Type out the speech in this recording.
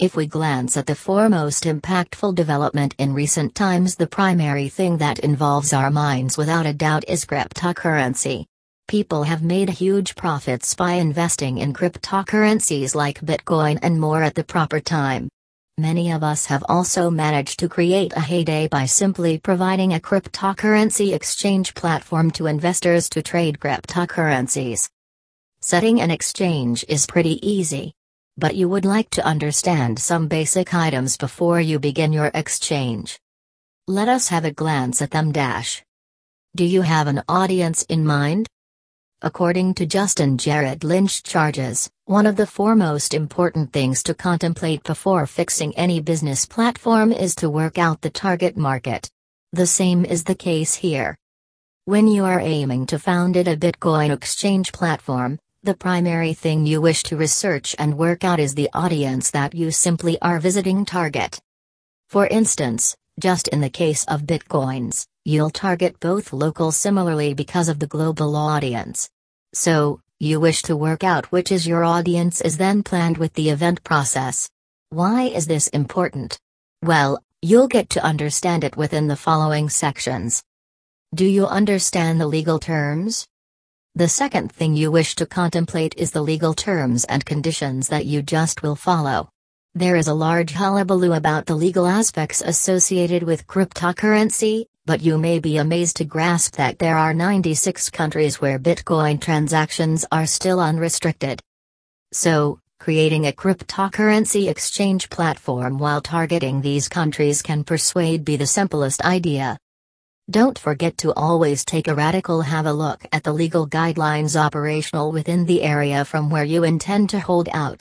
If we glance at the foremost impactful development in recent times, the primary thing that involves our minds without a doubt is cryptocurrency. People have made huge profits by investing in cryptocurrencies like Bitcoin and more at the proper time. Many of us have also managed to create a heyday by simply providing a cryptocurrency exchange platform to investors to trade cryptocurrencies. Setting an exchange is pretty easy but you would like to understand some basic items before you begin your exchange. Let us have a glance at them. Dash. Do you have an audience in mind? According to Justin Jared Lynch charges, one of the foremost important things to contemplate before fixing any business platform is to work out the target market. The same is the case here. When you are aiming to found it a Bitcoin exchange platform, the primary thing you wish to research and work out is the audience that you simply are visiting target. For instance, just in the case of Bitcoins, you'll target both local similarly because of the global audience. So, you wish to work out which is your audience is then planned with the event process. Why is this important? Well, you'll get to understand it within the following sections. Do you understand the legal terms? The second thing you wish to contemplate is the legal terms and conditions that you just will follow. There is a large hullabaloo about the legal aspects associated with cryptocurrency, but you may be amazed to grasp that there are 96 countries where Bitcoin transactions are still unrestricted. So, creating a cryptocurrency exchange platform while targeting these countries can persuade be the simplest idea. Don't forget to always take a radical have a look at the legal guidelines operational within the area from where you intend to hold out.